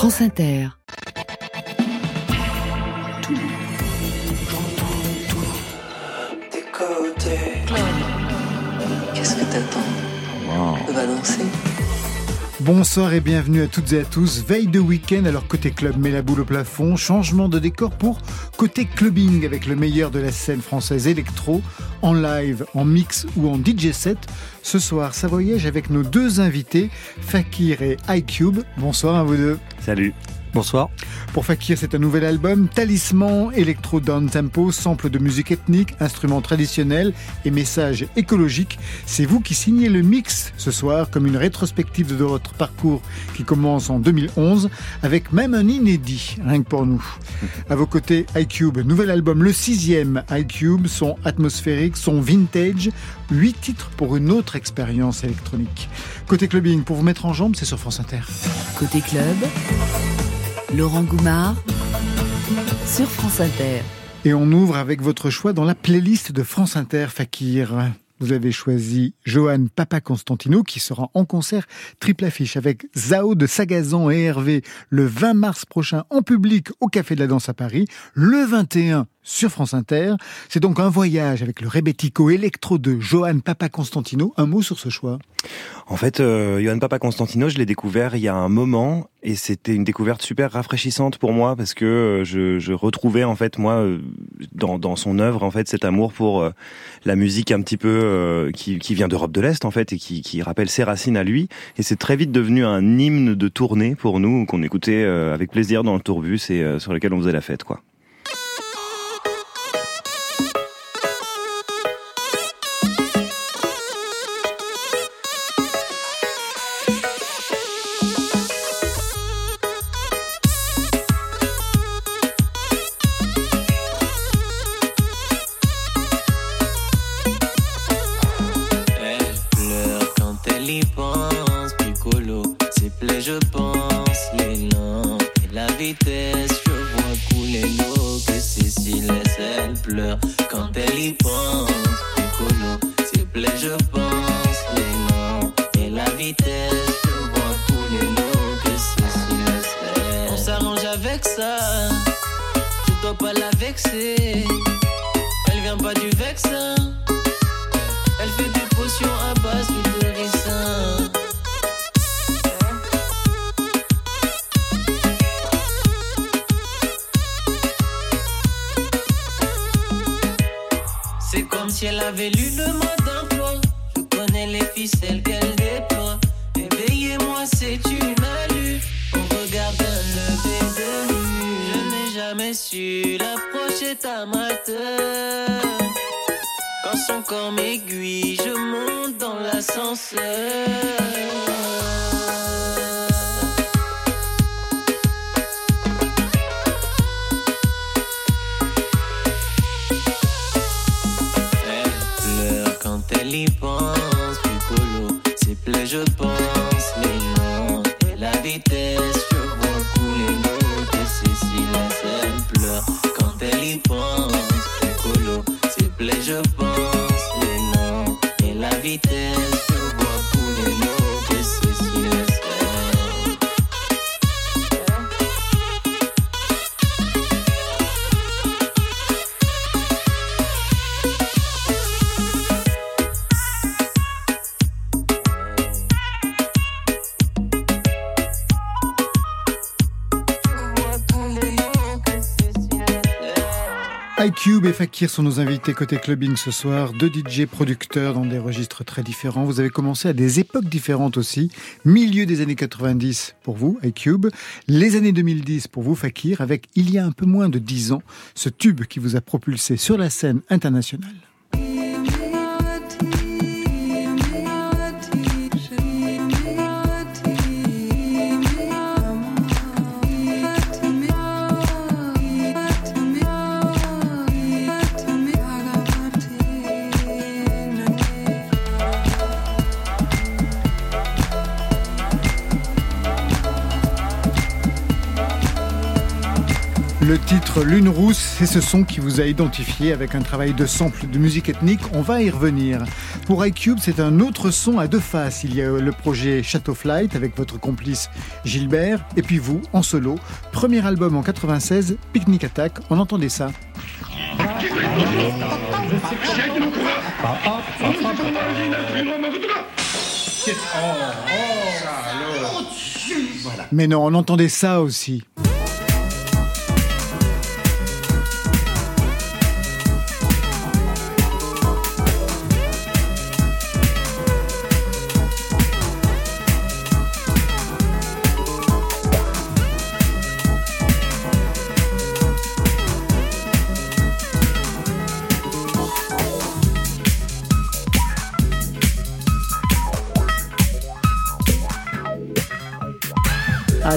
France Inter. Qu'est-ce que t'attends? On va danser. Bonsoir et bienvenue à toutes et à tous. Veille de week-end, alors côté club met la boule au plafond. Changement de décor pour côté clubbing avec le meilleur de la scène française électro, en live, en mix ou en DJ set. Ce soir, ça voyage avec nos deux invités, Fakir et iCube. Bonsoir à vous deux. Salut. Bonsoir. Pour Fakir, c'est un nouvel album, Talisman, électro down tempo, sample de musique ethnique, instruments traditionnels et messages écologiques. C'est vous qui signez le mix ce soir comme une rétrospective de votre parcours qui commence en 2011 avec même un inédit, rien que pour nous. À vos côtés, iCube, nouvel album, le sixième iCube, son atmosphérique, son vintage, huit titres pour une autre expérience électronique. Côté clubbing, pour vous mettre en jambe, c'est sur France Inter. Côté club, Laurent Goumard sur France Inter. Et on ouvre avec votre choix dans la playlist de France Inter Fakir. Vous avez choisi Johan Papa Constantino qui sera en concert triple affiche avec Zao de Sagazan et Hervé le 20 mars prochain en public au Café de la Danse à Paris, le 21 sur France Inter. C'est donc un voyage avec le rebettico électro de Johan Papa Constantino. Un mot sur ce choix? En fait, euh, Johan Papa Constantino, je l'ai découvert il y a un moment et c'était une découverte super rafraîchissante pour moi parce que euh, je, je retrouvais en fait moi euh, dans, dans son œuvre en fait cet amour pour euh, la musique un petit peu euh, qui, qui vient d'Europe de l'Est en fait et qui, qui rappelle ses racines à lui et c'est très vite devenu un hymne de tournée pour nous qu'on écoutait avec plaisir dans le tourbus et sur lequel on faisait la fête quoi. Et Fakir sont nos invités côté clubbing ce soir. Deux DJ producteurs dans des registres très différents. Vous avez commencé à des époques différentes aussi. Milieu des années 90 pour vous, iCube. Les années 2010 pour vous, Fakir, avec il y a un peu moins de dix ans, ce tube qui vous a propulsé sur la scène internationale. Le titre Lune rousse, c'est ce son qui vous a identifié avec un travail de sample de musique ethnique. On va y revenir. Pour iCube, c'est un autre son à deux faces. Il y a le projet Chateau Flight avec votre complice Gilbert, et puis vous, en solo. Premier album en 96, Picnic Attack. On entendait ça. Mais non, on entendait ça aussi.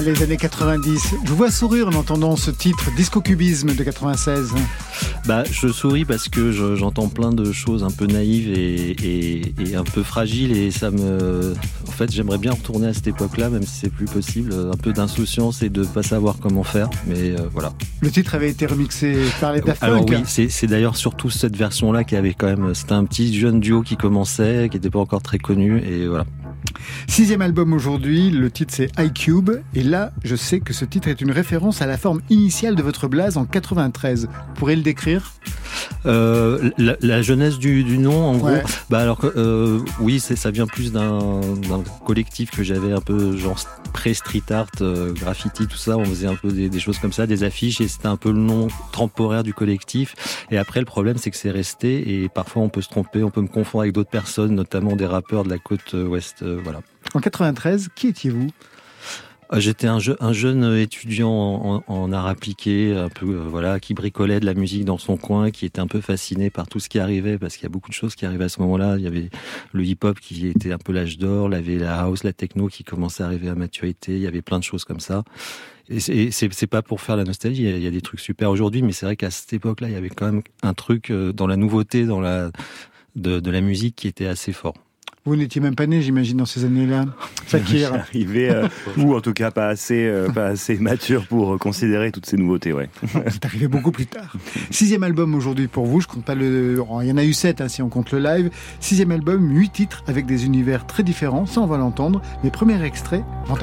Les années 90. Je vous vois sourire en entendant ce titre, Disco Cubisme de 96. Bah, je souris parce que j'entends plein de choses un peu naïves et, un peu fragiles et ça me. En fait, j'aimerais bien retourner à cette époque-là, même si c'est plus possible. Un peu d'insouciance et de pas savoir comment faire, mais euh, voilà. Le titre avait été remixé par les Daft Alors oui, c'est d'ailleurs surtout cette version-là qui avait quand même. C'était un petit jeune duo qui commençait, qui n'était pas encore très connu et voilà. Sixième album aujourd'hui, le titre c'est iCube, et là je sais que ce titre est une référence à la forme initiale de votre blaze en 93. Vous pourrez le décrire? Euh, la, jeunesse du, nom, en gros, bah alors euh, oui, ça vient plus d'un collectif que j'avais un peu genre pré-street art, euh, graffiti, tout ça. On faisait un peu des, choses comme ça, des affiches, et c'était un peu le nom temporaire du collectif. Et après, le problème, c'est que c'est resté, et parfois on peut se tromper, on peut me confondre avec d'autres personnes, notamment des rappeurs de la côte ouest voilà. En 93, qui étiez-vous? euh, J'étais un, jeune étudiant en, art appliqué, un peu euh, voilà, qui bricolait de la musique dans son coin, qui était un peu fasciné par tout ce qui arrivait, parce qu'il y a beaucoup de choses qui arrivaient à ce moment-là. Il y avait le hip-hop qui était un peu l'âge d'or, il y avait la house, la techno qui commençait à arriver à maturité. Il y avait plein de choses comme ça. Et c'est pas pour faire la nostalgie. Il y a des trucs super aujourd'hui, mais c'est vrai qu'à cette époque-là, il y avait quand même un truc euh, dans la nouveauté, dans la de la musique qui était assez fort. Vous n'étiez même pas né, j'imagine, dans ces années-là. Fakir. arrivé, euh, ou en tout cas pas assez, euh, pas assez mature pour considérer toutes ces nouveautés, ouais. C'est arrivé beaucoup plus tard. Sixième album aujourd'hui pour vous, je compte pas le, il y en a eu sept, hein, si on compte le live. Sixième album, huit titres avec des univers très différents, ça on va l'entendre. Mais premier extrait, Vent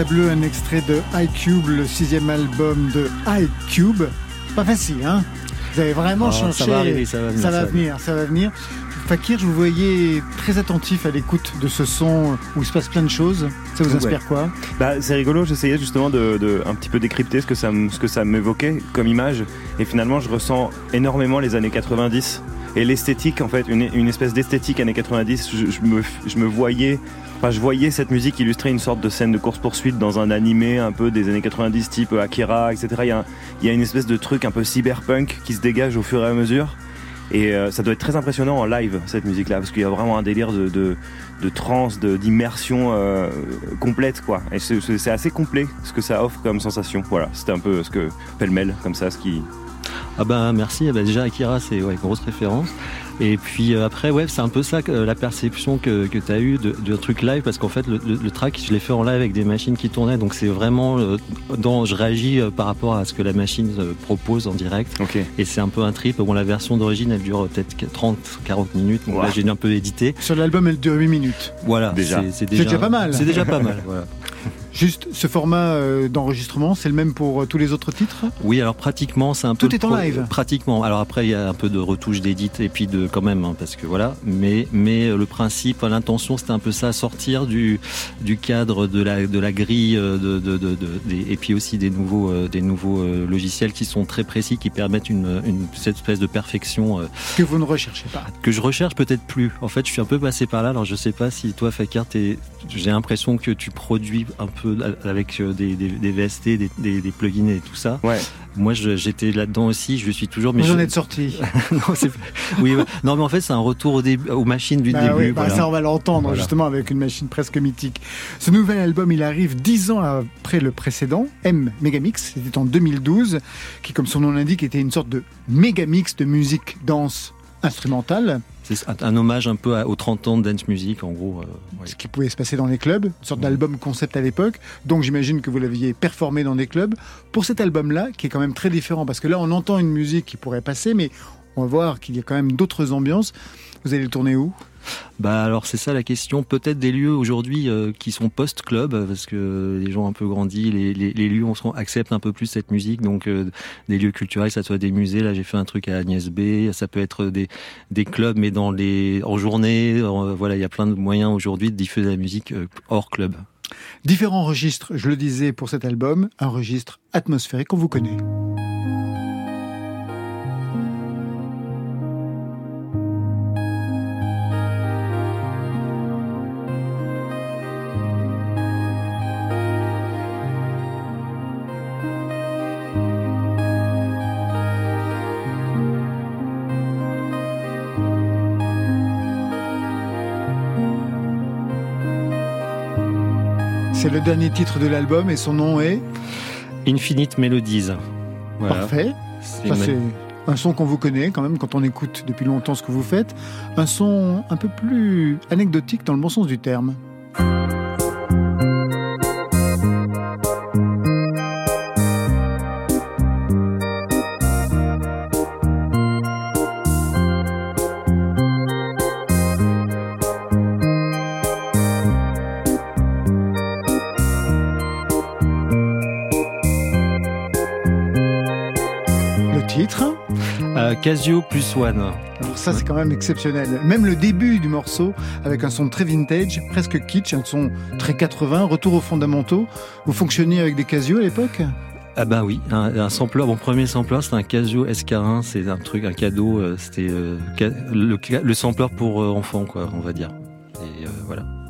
à bleu un extrait de iCube, le sixième album de iCube. Pas facile, hein Vous avez vraiment Oh, changé. ça va arriver, ça va venir, Ça va ça va venir, ça va venir. Fakir, je vous voyais très attentif à l'écoute de ce son où il se passe plein de choses. Ça vous Ouais. inspire quoi? Bah, c'est rigolo, j'essayais justement de, de un petit peu décrypter ce que ça, m- ce que ça m'évoquait comme image. Et finalement, je ressens énormément les années 90 et l'esthétique, en fait, une, une espèce d'esthétique années 90. Je, je me, je me voyais, je voyais cette musique illustrer une sorte de scène de course-poursuite dans un animé un peu des années 90, type Akira, etc. Il y, a, une espèce de truc un peu cyberpunk qui se dégage au fur et à mesure. Et euh, ça doit être très impressionnant en live, cette musique-là, parce qu'il y a vraiment un délire de, trance, d'immersion euh, complète, quoi. Et c'est- assez complet ce que ça offre comme sensation. Voilà, c'était un peu ce que pêle-mêle, comme ça, ce qui. Ah bah merci, Ah bah déjà Akira c'est ouais, grosse référence. Et puis euh, après ouais c'est un peu ça euh, la perception que, que tu as eu de, de truc live parce qu'en fait le, le- le track je l'ai fait en live avec des machines qui tournaient donc c'est vraiment euh, dans je réagis euh, par rapport à ce que la machine euh, propose en direct et c'est un peu un trip. Bon la version d'origine elle dure peut-être 30 40 minutes donc Wow. là j'ai un peu édité. Sur l'album, elle dure 8 minutes. Voilà, Déjà. c'est- déjà pas mal. C'est déjà pas mal voilà. Juste, ce format euh, d'enregistrement, c'est le même pour euh, tous les autres titres? Oui, alors pratiquement, c'est un peu. Tout est en live. Pratiquement. Alors après, il y a un peu de retouche d'édit et puis de quand même, hein, parce que voilà. Mais mais euh, le principe, l'intention, c'était un peu ça, sortir du du cadre de la de la grille de de, et puis aussi des nouveaux euh, des nouveaux euh, logiciels qui sont très précis, qui permettent une une cette espèce de perfection euh, que vous ne recherchez pas. que je recherche peut-être plus. En fait, je suis un peu passé par là. Alors, je sais pas si toi, Fakir, j'ai l'impression que tu produis un peu avec euh, des, des, des VST, des, des, des plugins et tout ça. Ouais. Moi, j'étais là-dedans aussi. Je suis toujours. Mais Vous en je- êtes sorti. non, c'est- oui, ouais. non, mais en fait, c'est un retour au début, aux machines du Bah début. oui, bah voilà. Ça, on va l'entendre Voilà. justement avec une machine presque mythique. Ce nouvel album, il arrive dix ans après le précédent, M Megamix, c'était en 2012, qui, comme son nom l'indique, était une sorte de mégamix de musique danse instrumentale, C'est un, un hommage un peu à- aux 30 ans de dance music, en gros. euh, ce qui pouvait se passer dans les clubs, une sorte d'album concept à l'époque. Donc j'imagine que vous l'aviez performé dans des clubs. Pour cet album-là, qui est quand même très différent, parce que là, on entend une musique qui pourrait passer, mais on va voir qu'il y a quand même d'autres ambiances. Vous allez le tourner où? Bah alors c'est ça la question. Peut-être des lieux aujourd'hui euh, qui sont post-club parce que les gens un peu grandi, les, les, lieux on un peu plus cette musique. Donc euh, des lieux culturels, ça soit des musées. Là j'ai fait un truc à Agnès B. Ça peut être des, des clubs mais dans les en journée. euh, voilà, il y a plein de moyens aujourd'hui de diffuser la musique euh, hors club. Différents registres, je le disais pour cet album, un registre atmosphérique qu'on vous connaît. C'est le dernier titre de l'album et son nom est Infinite Melodies. Voilà. Parfait. C'est Ça, une- c'est un son qu'on vous connaît quand même quand on écoute depuis longtemps ce que vous faites. Un son un peu plus anecdotique dans le bon sens du terme. Casio plus One. alors ça c'est quand même exceptionnel. Même le début du morceau avec un son très vintage, presque kitsch, un son très 80, retour aux fondamentaux. Vous fonctionniez avec des Casio à l'époque? Ah bah oui, un, un sampleur, mon premier sampleur c'était un Casio SK1, c'est un truc, un cadeau, euh, c'était euh, le, le sampleur pour euh, enfants quoi, on va dire.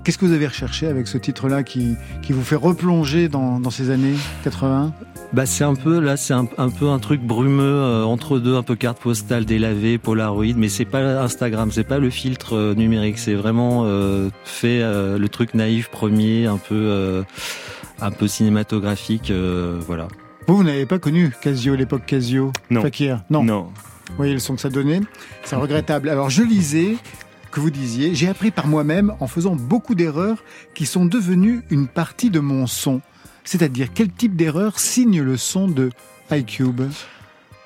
Qu'est-ce que vous avez recherché avec ce titre-là qui, qui vous fait replonger dans, dans ces années 80 Bah c'est un peu là, c'est un, un peu un truc brumeux euh, entre deux, un peu carte postale délavée, Polaroid, mais c'est pas Instagram, c'est pas le filtre euh, numérique, c'est vraiment euh, fait euh, le truc naïf premier, un peu euh, un peu cinématographique, euh, voilà. Vous, vous n'avez pas connu Casio, l'époque Casio Non. Fakir? Non. Non. Vous voyez le son que ça donnait C'est regrettable. Alors je lisais que vous disiez, j'ai appris par moi-même en faisant beaucoup d'erreurs qui sont devenues une partie de mon son. C'est-à-dire quel type d'erreur signe le son de iCube?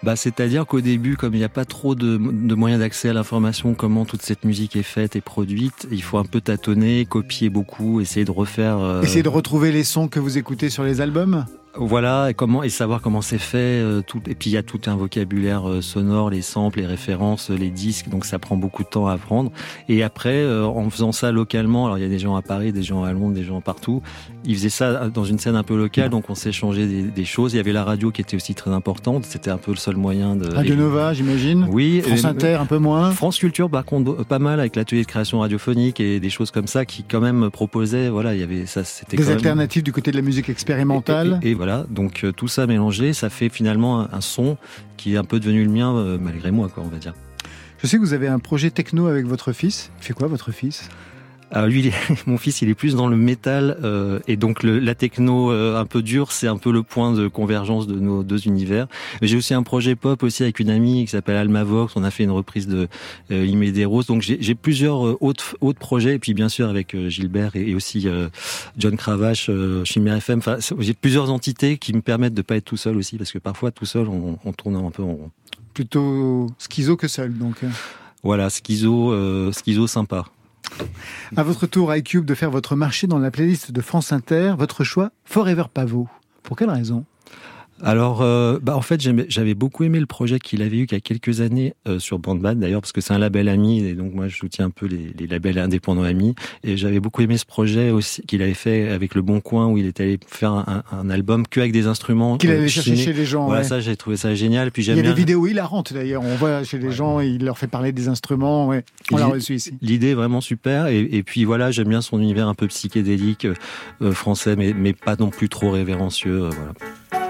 Bah, C'est-à-dire qu'au début, comme il n'y a pas trop de, de moyens d'accès à l'information, comment toute cette musique est faite et produite, il faut un peu tâtonner, copier beaucoup, essayer de refaire... Euh... Essayer de retrouver les sons que vous écoutez sur les albums? Voilà, et comment et savoir comment c'est fait. Euh, tout, et puis il y a tout un vocabulaire euh, sonore, les samples, les références, les disques. Donc ça prend beaucoup de temps à apprendre. Et après, euh, en faisant ça localement, alors il y a des gens à Paris, des gens à Londres, des gens partout. Ils faisaient ça dans une scène un peu locale, donc on s'échangeait des, des choses. Il y avait la radio qui était aussi très importante. C'était un peu le seul moyen de. Radio Nova, j'imagine. Oui. France Inter, un peu moins. France Culture, par contre, pas mal avec l'atelier de création radiophonique et des choses comme ça qui quand même proposaient. Voilà, il y avait ça. C'était des alternatives du côté de la musique expérimentale. Et, et, et voilà, donc tout ça mélangé, ça fait finalement un, un son qui est un peu devenu le mien euh, malgré moi, quoi, on va dire. Je sais que vous avez un projet techno avec votre fils. Il fait quoi votre fils? Alors lui, mon fils, il est plus dans le métal euh, et donc le, la techno euh, un peu dure, c'est un peu le point de convergence de nos deux univers. J'ai aussi un projet pop aussi avec une amie qui s'appelle Alma Vox. On a fait une reprise de euh, Imederos. Donc j'ai plusieurs euh, autres autres projets et puis bien sûr avec euh, Gilbert et, et aussi euh, John Cravache, Chimère FM. Enfin, j'ai plusieurs entités qui me permettent de pas être tout seul aussi parce que parfois tout seul on, on tourne un peu en rond. Plutôt schizo que seul donc. Voilà, schizo, schizo sympa. À votre tour, iCube, de faire votre marché dans la playlist de France Inter. Votre choix, Forever Pavot. Pour quelle raison? Alors, euh, bah en fait, j'avais beaucoup aimé le projet qu'il avait eu il y a quelques années euh, sur Bandbad, d'ailleurs, parce que c'est un label ami, et donc moi, je soutiens un peu les, les labels indépendants amis. Et j'avais beaucoup aimé ce projet aussi qu'il avait fait avec Le Bon Coin, où il était allé faire un, un album que avec des instruments. Qu'il allait chercher chez les gens. Voilà, ouais. ça, j'ai trouvé ça génial. Puis il y a bien... des vidéos hilarantes d'ailleurs. On voit chez les ouais. gens, il leur fait parler des instruments. Ouais. On l'a reçu ici. L'idée est vraiment super. Et, et puis voilà, j'aime bien son univers un peu psychédélique euh, français, mais, mais pas non plus trop révérencieux. Euh, voilà.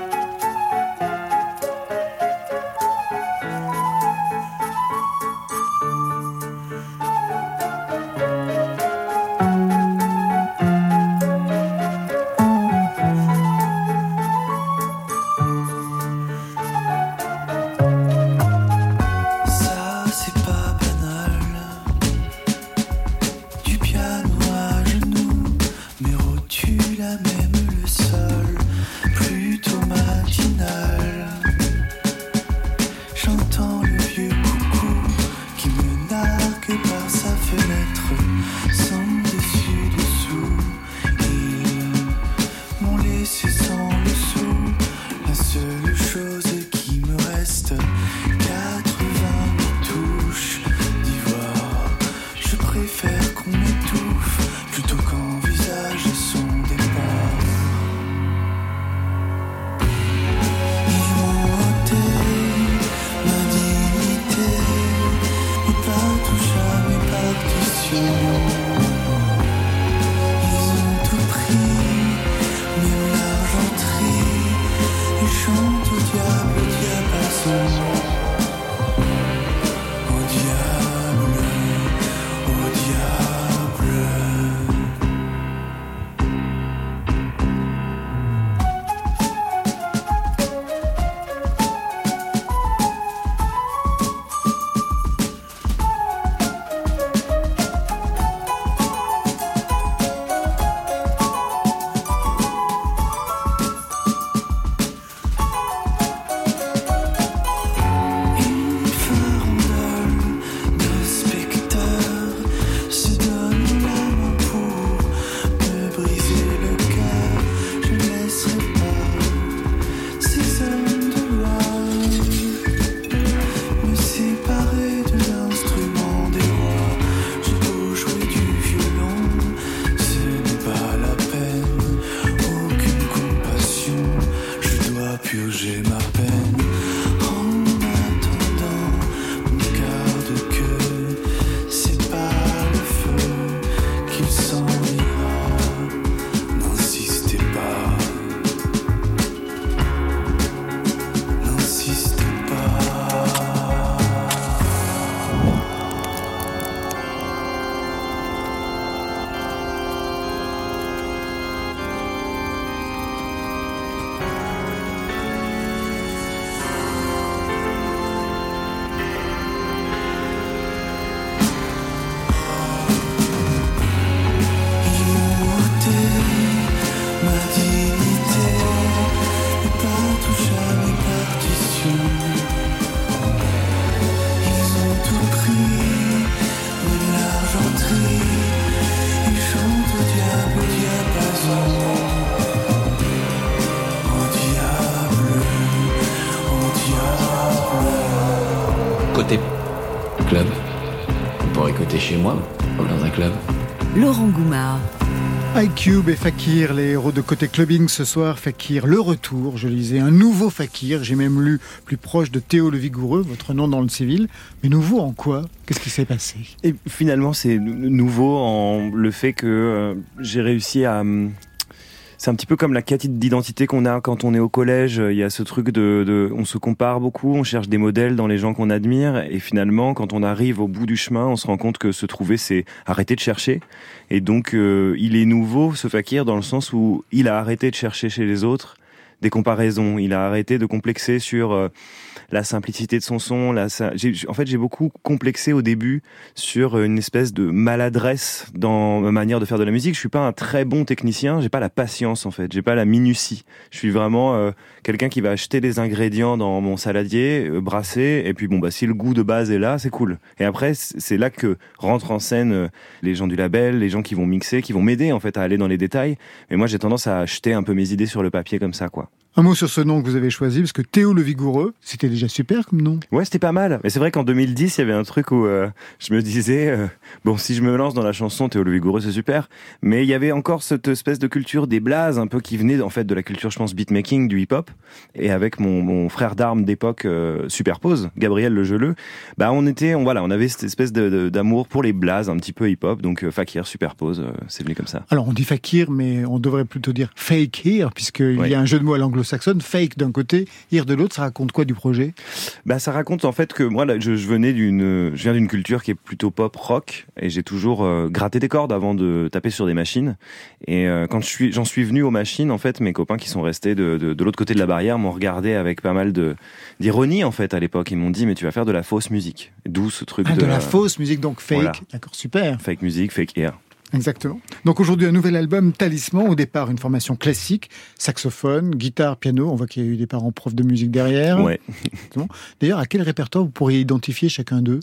Club. Laurent Goumard. iCube et Fakir, les héros de côté clubbing ce soir. Fakir, le retour, je lisais, un nouveau Fakir. J'ai même lu plus proche de Théo le Vigoureux, votre nom dans le civil. Mais nouveau en quoi? Qu'est-ce qui s'est passé? Et finalement, c'est nouveau en le fait que euh, j'ai réussi à. C'est un petit peu comme la quête d'identité qu'on a quand on est au collège. Il y a ce truc de, de, on se compare beaucoup, on cherche des modèles dans les gens qu'on admire, et finalement, quand on arrive au bout du chemin, on se rend compte que se trouver, c'est arrêter de chercher. Et donc, euh, il est nouveau, ce fakir, dans le sens où il a arrêté de chercher chez les autres des comparaisons. Il a arrêté de complexer sur euh, la simplicité de son son. En fait, j'ai beaucoup complexé au début sur une espèce de maladresse dans ma manière de faire de la musique. Je suis pas un très bon technicien. J'ai pas la patience en fait. J'ai pas la minutie. Je suis vraiment euh, quelqu'un qui va acheter des ingrédients dans mon saladier, euh, brasser, et puis bon bah si le goût de base est là, c'est cool. Et après, c'est là que rentrent en scène euh, les gens du label, les gens qui vont mixer, qui vont m'aider en fait à aller dans les détails. Mais moi, j'ai tendance à acheter un peu mes idées sur le papier comme ça, quoi. Un mot sur ce nom que vous avez choisi, parce que Théo le Vigoureux, c'était déjà super comme nom. Ouais, c'était pas mal. Mais c'est vrai qu'en 2010, il y avait un truc où euh, je me disais, euh, bon, si je me lance dans la chanson Théo le Vigoureux, c'est super. Mais il y avait encore cette espèce de culture des blazes, un peu qui venait en fait de la culture, je pense, beatmaking, du hip-hop. Et avec mon, mon frère d'armes d'époque euh, superpose, Gabriel le Geleux, bah on était, on voilà, on avait cette espèce d'amour pour les blazes, un petit peu hip-hop. Donc Fakir superpose, c'est venu comme ça. Alors on dit Fakir, mais on devrait plutôt dire Fake Here, puisqu'il il y a un jeu de mots à l'anglo saxonne, fake d'un côté, ir de l'autre. Ça raconte quoi du projet? Bah, ça raconte en fait que moi, là, je, venais d'une, je viens d'une culture qui est plutôt pop rock, et j'ai toujours euh, gratté des cordes avant de taper sur des machines. Et euh, quand je suis, j'en suis venu aux machines, en fait, mes copains qui sont restés de, de, l'autre côté de la barrière m'ont regardé avec pas mal de d'ironie en fait à l'époque. Ils m'ont dit mais tu vas faire de la fausse musique. D'où ce truc ah, de, la fausse musique donc fake. D'accord, super. Fake musique, fake air. Exactement. Donc aujourd'hui, un nouvel album, Talisman. Au départ, une formation classique, saxophone, guitare, piano. On voit qu'il y a eu des parents profs de musique derrière. Ouais. D'ailleurs, à quel répertoire vous pourriez identifier chacun d'eux?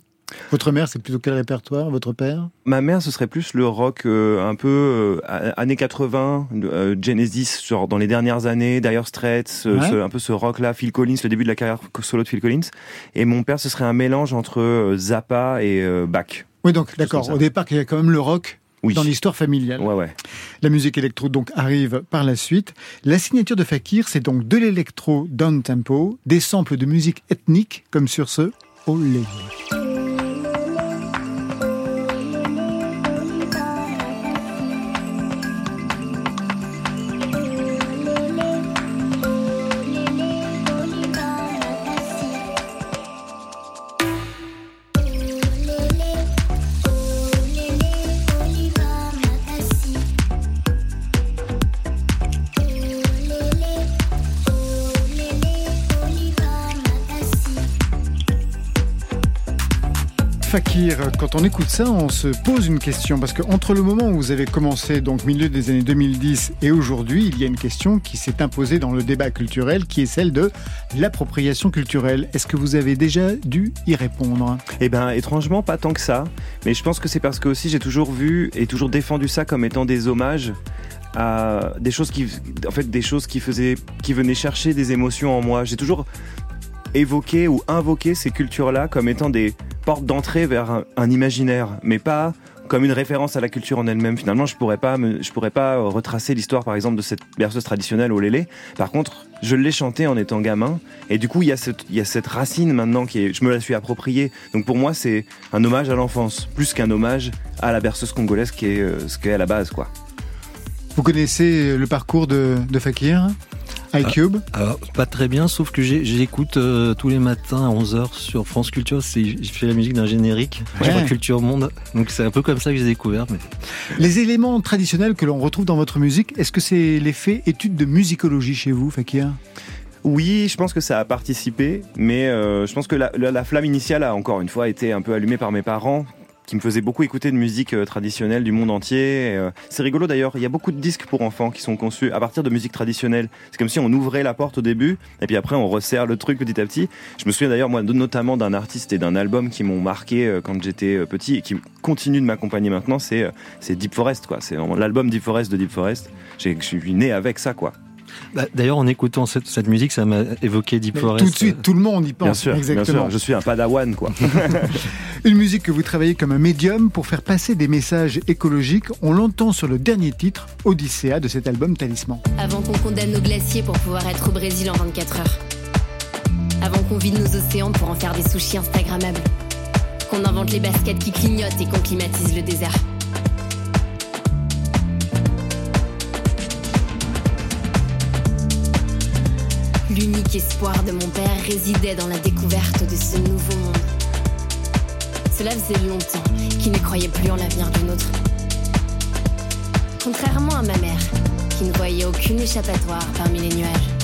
Votre mère, c'est plutôt quel répertoire? Votre père? Ma mère, ce serait plus le rock euh, un peu euh, années 80, euh, Genesis, genre dans les dernières années, Dire Straits, un peu ce rock-là, Phil Collins, le début de la carrière solo de Phil Collins. Et mon père, ce serait un mélange entre Zappa et Bach. Oui, donc d'accord. Au départ, il y a quand même le rock dans l'histoire familiale. Ouais, ouais. La musique électro donc arrive par la suite. La signature de Fakir, c'est donc de l'électro down tempo, des samples de musique ethnique comme sur ce Olé. Fakir, quand on écoute ça, on se pose une question parce que entre le moment où vous avez commencé, donc milieu des années 2010 et aujourd'hui, il y a une question qui s'est imposée dans le débat culturel qui est celle de l'appropriation culturelle. Est-ce que vous avez déjà dû y répondre? Eh bien, étrangement, pas tant que ça. Mais je pense que c'est parce que aussi j'ai toujours vu et toujours défendu ça comme étant des hommages à des choses qui, en fait, des choses qui faisaient, qui venaient chercher des émotions en moi. J'ai toujours évoqué ou invoqué ces cultures-là comme étant des porte d'entrée vers un, imaginaire, mais pas comme une référence à la culture en elle-même. Finalement, je pourrais pas, je pourrais pas retracer l'histoire, par exemple, de cette berceuse traditionnelle au lélé. Par contre, je l'ai chantée en étant gamin, et du coup, il y a cette, racine maintenant qui est, je me la suis appropriée. Donc pour moi, c'est un hommage à l'enfance, plus qu'un hommage à la berceuse congolaise qui est euh, ce qu'est à la base, quoi. Vous connaissez le parcours de Fakir? iCube ah, Pas très bien, sauf que j'écoute euh, tous les matins à 11h sur France Culture. Je fais la musique d'un générique. Ouais. Culture Monde. Donc c'est un peu comme ça que j'ai découvert. Mais... Les éléments traditionnels que l'on retrouve dans votre musique, est-ce que c'est l'effet étude de musicologie chez vous, Fakir oui, je pense que ça a participé, mais euh, je pense que la, la, flamme initiale a encore une fois été un peu allumée par mes parents qui me faisait beaucoup écouter de musique euh, traditionnelle du monde entier. Euh, c'est rigolo d'ailleurs, il y a beaucoup de disques pour enfants qui sont conçus à partir de musique traditionnelle. C'est comme si on ouvrait la porte au début et puis après on resserre le truc petit à petit. Je me souviens d'ailleurs moi notamment d'un artiste et d'un album qui m'ont marqué euh, quand j'étais petit et qui continue de m'accompagner maintenant, c'est c'est Deep Forest quoi. C'est l'album Deep Forest de Deep Forest. Je suis né avec ça quoi. Bah, D'ailleurs, en écoutant cette, cette musique, ça m'a évoqué Deep Forest. Tout de suite, tout le monde y pense. Bien sûr, Exactement. bien sûr. Je suis un padawan, quoi. Une musique que vous travaillez comme un médium pour faire passer des messages écologiques. On l'entend sur le dernier titre, Odyssea, de cet album Talisman. Avant qu'on condamne nos glaciers pour pouvoir être au Brésil en 24 heures. Avant qu'on vide nos océans pour en faire des sushis instagrammables. Qu'on invente les baskets qui clignotent et qu'on climatise le désert. L'unique espoir de mon père résidait dans la découverte de ce nouveau monde. Cela faisait longtemps qu'il ne croyait plus en l'avenir du nôtre. Contrairement à ma mère, qui ne voyait aucune échappatoire parmi les nuages.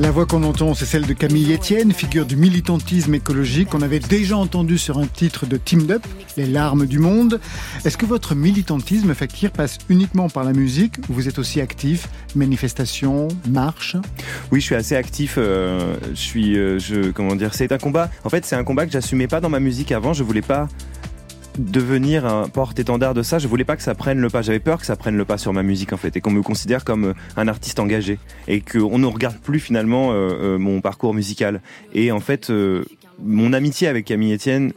La voix qu'on entend, c'est celle de Camille Etienne, figure du militantisme écologique qu'on avait déjà entendu sur un titre de Team Up, Les larmes du monde. Est-ce que votre militantisme, Fakir, passe uniquement par la musique ou vous êtes aussi actif? Manifestations, marches Oui, je suis assez actif. euh, je suis, euh, comment dire, c'est un combat. En fait, c'est un combat que j'assumais pas dans ma musique avant. Je voulais pas devenir un porte-étendard de ça. Je voulais pas que ça prenne le pas. J'avais peur que ça prenne le pas sur ma musique en fait et qu'on me considère comme euh, un artiste engagé et qu'on ne regarde plus finalement euh, euh, mon parcours musical. Et en fait, euh, mon amitié avec Camille Etienne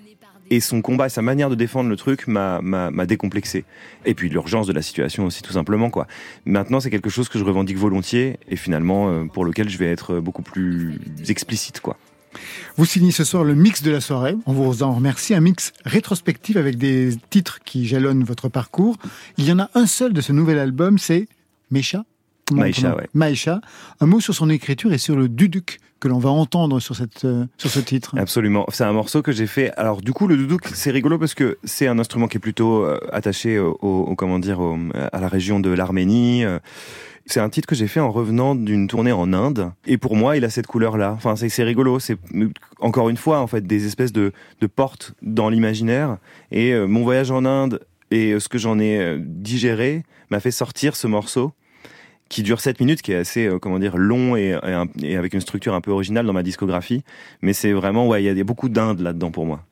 et son combat et sa manière de défendre le truc m'a m'a décomplexé. Et puis l'urgence de la situation aussi tout simplement quoi. Maintenant, c'est quelque chose que je revendique volontiers et finalement euh, pour lequel je vais être beaucoup plus explicite quoi. Vous signez ce soir le mix de la soirée. On vous en remercie. Un mix rétrospectif avec des titres qui jalonnent votre parcours. Il y en a un seul de ce nouvel album, c'est Mecha. Maïcha, ouais. Maïcha. Un mot sur son écriture et sur le duduk que l'on va entendre sur, cette, euh, sur ce titre. Absolument. C'est un morceau que j'ai fait. Alors du coup, le doudouk, c'est rigolo parce que c'est un instrument qui est plutôt euh, attaché au, au- comment dire, au- à la région de l'Arménie. euh. C'est un titre que j'ai fait en revenant d'une tournée en Inde. Et pour moi, il a cette couleur-là. Enfin, c'est rigolo. C'est encore une fois, en fait, des espèces de, de portes dans l'imaginaire. Et euh, mon voyage en Inde et ce que j'en ai digéré m'a fait sortir ce morceau qui dure 7 minutes, qui est assez, euh, comment dire, long et, et avec une structure un peu originale dans ma discographie. Mais c'est vraiment, ouais, il y a beaucoup d'Inde là-dedans pour moi.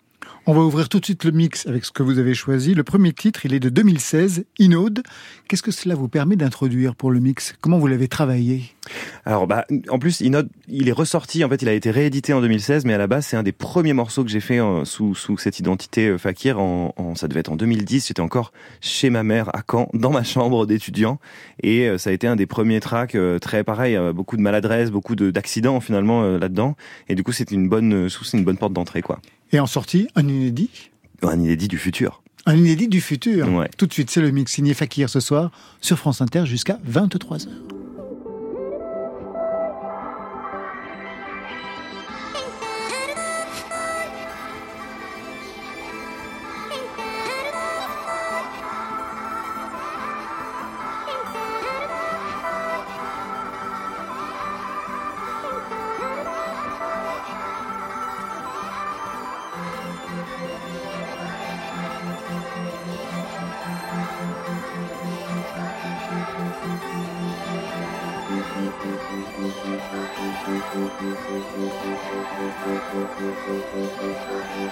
On va ouvrir tout de suite le mix avec ce que vous avez choisi. Le premier titre, il est de 2016, Inode. Qu'est-ce que cela vous permet d'introduire pour le mix? Comment vous l'avez travaillé? Alors, bah, en plus, Inode, il est ressorti, en fait, il a été réédité en 2016, mais à la base, c'est un des premiers morceaux que j'ai fait euh, sous, sous cette identité euh, Fakir. En, en- ça devait être en 2010. J'étais encore chez ma mère à Caen, dans ma chambre d'étudiant. Et euh, ça a été un des premiers tracks, très pareil, beaucoup de maladresse, beaucoup de- d'accidents finalement là-dedans. Et du coup, c'était une bonne, c'est une bonne porte d'entrée, quoi. Et en sortie, un inédit? Un inédit du futur. Un inédit du futur. Ouais. Tout de suite, c'est le mix signé Fakir ce soir sur France Inter jusqu'à 23h.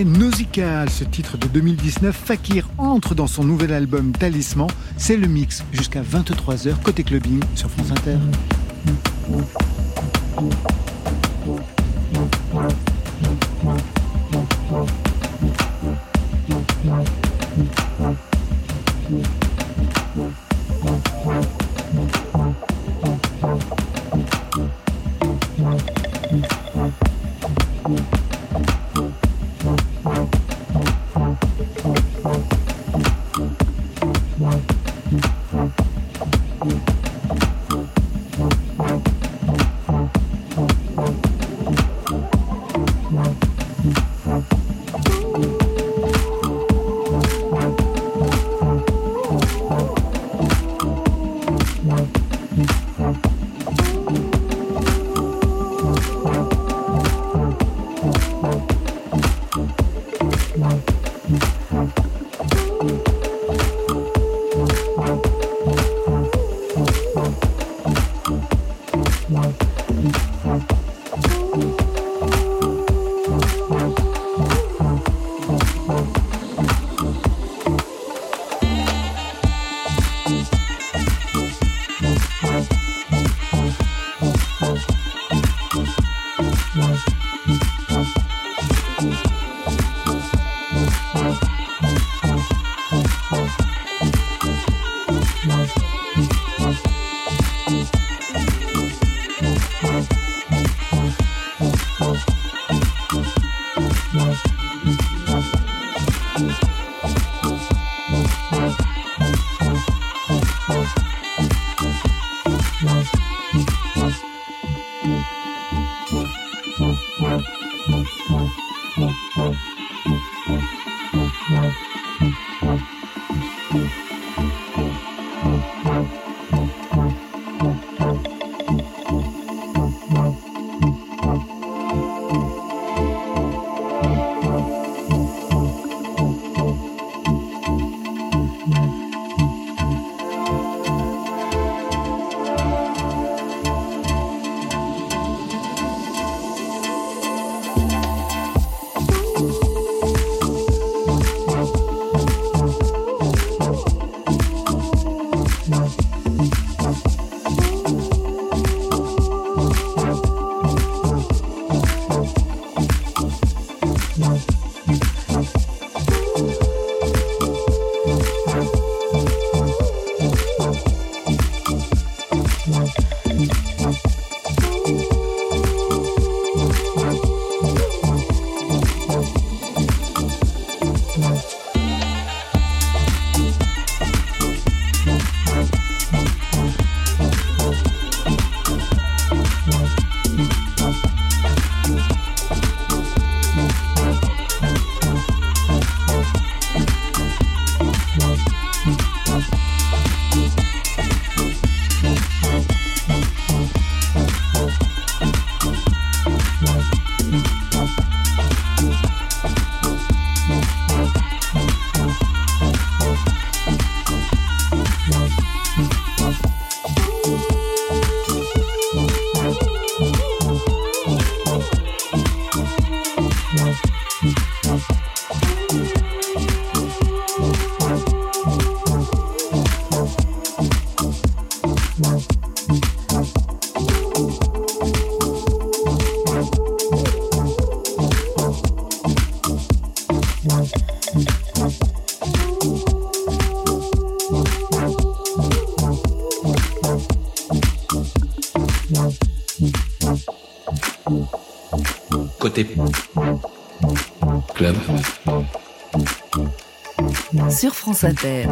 très nausicale. Ce titre de 2019, Fakir entre dans son nouvel album Talisman. C'est le mix jusqu'à 23h côté clubbing sur France Inter. Sur France Inter.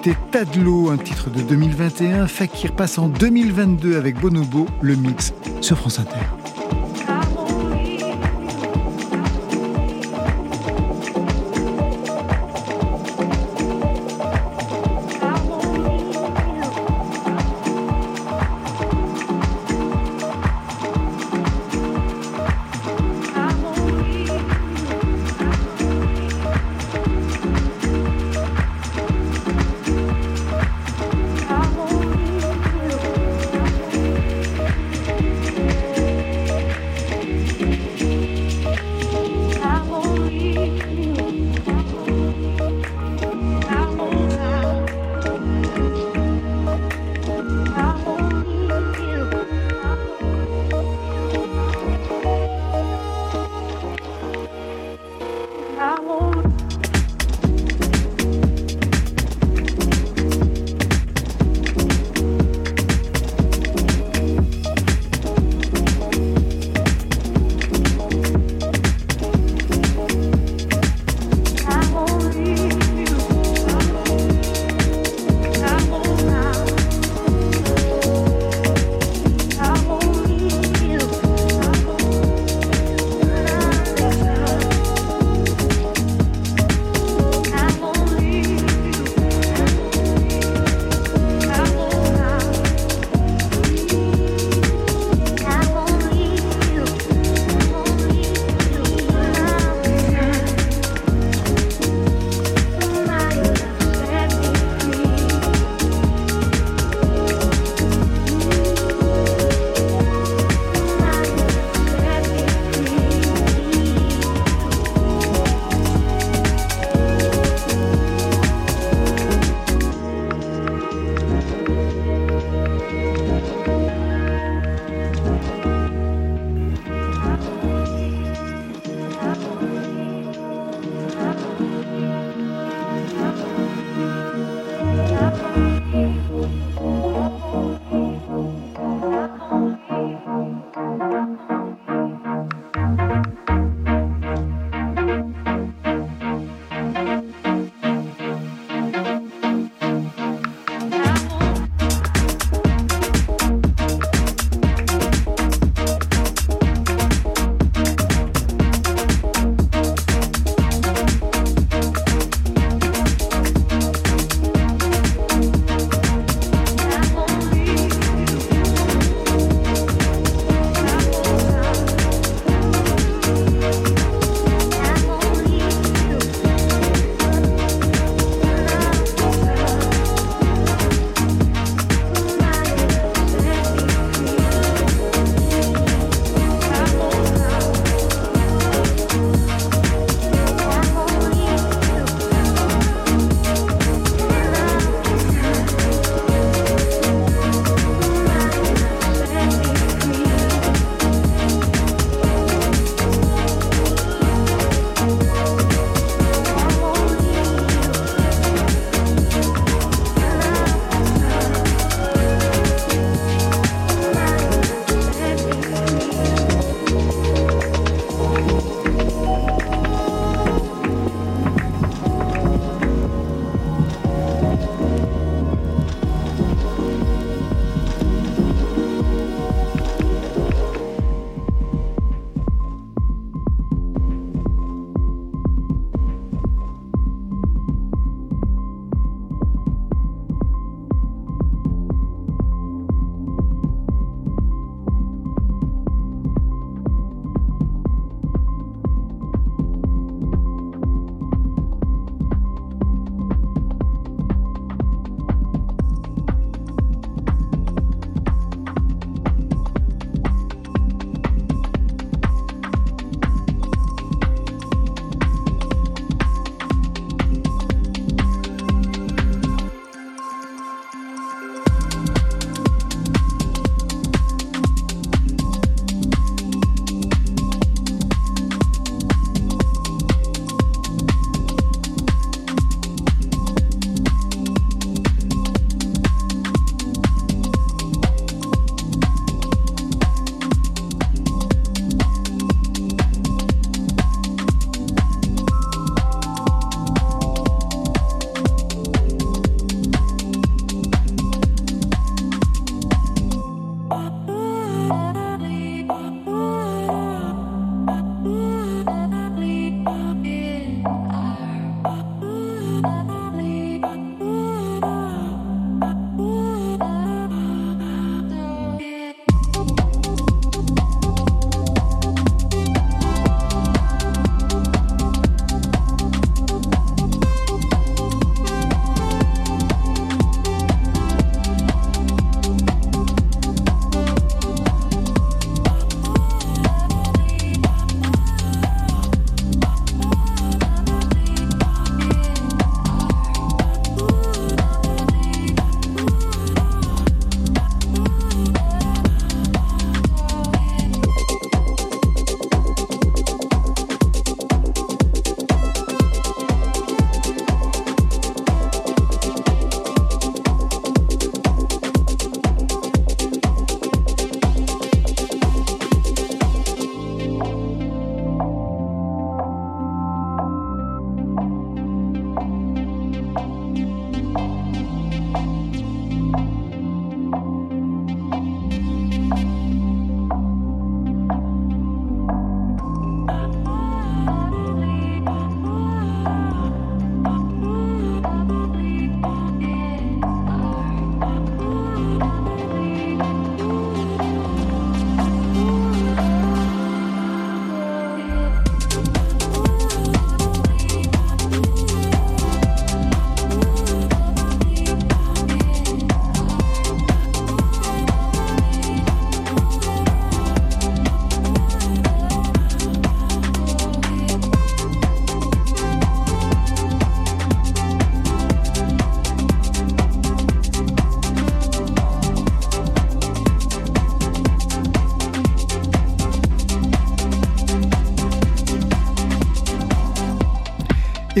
C'était Tadlo, un titre de 2021. Fakir passe en 2022 avec Bonobo, le mix sur France Inter.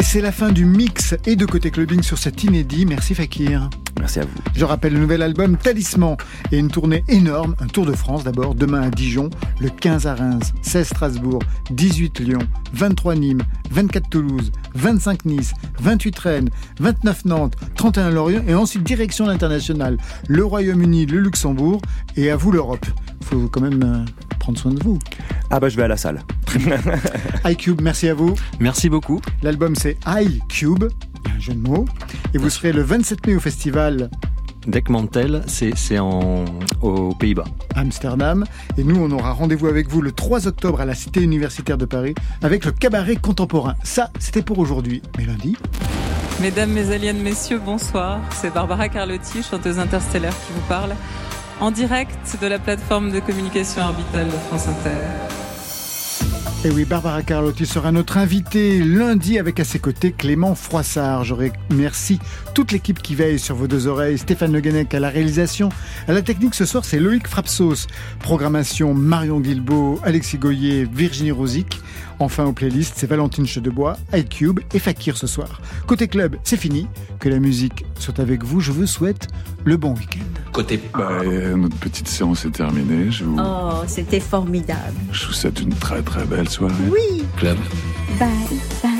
C'est la fin du mix et de côté clubbing sur cet inédit. Merci Fakir. Merci à vous. Je rappelle le nouvel album Talisman et une tournée énorme, un tour de France d'abord, demain à Dijon, le 15 à Reims, 16 Strasbourg, 18 Lyon, 23 Nîmes, 24 Toulouse, 25 Nice, 28 Rennes, 29 Nantes, 31 Lorient et ensuite direction l'international, le Royaume-Uni, le Luxembourg et à vous l'Europe. Faut quand même euh, prendre soin de vous. Ah bah je vais à la salle. iCube, merci à vous. Merci beaucoup. L'album c'est iCube, un jeu de mots. Et vous serez le 27 mai au festival Dekmantel, c'est aux Pays-Bas. Amsterdam. Et nous, on aura rendez-vous avec vous le 3 octobre à la Cité universitaire de Paris avec le cabaret contemporain. Ça, c'était pour aujourd'hui. Mais lundi. Mesdames, mes aliens, messieurs, bonsoir. C'est Barbara Carlotti, chanteuse interstellaire, qui vous parle en direct de la plateforme de communication orbitale France Inter. Et oui, Barbara Carlotti sera notre invitée lundi avec à ses côtés Clément Froissart. Je remercie toute l'équipe qui veille sur vos deux oreilles. Stéphane Le Guenec à la réalisation. À la technique ce soir, c'est Loïc Frapsos. Programmation Marion Guilbeault, Alexis Goyer, Virginie Rosic. Enfin, aux playlists, c'est Valentine Chedebois, iCube et Fakir ce soir. Côté club, c'est fini. Que la musique soit avec vous. Je vous souhaite le bon week-end. Côté. Bah, notre petite séance est terminée. Je vous... Oh, c'était formidable. Je vous souhaite une très très belle soirée. Oui. Club. Bye, bye.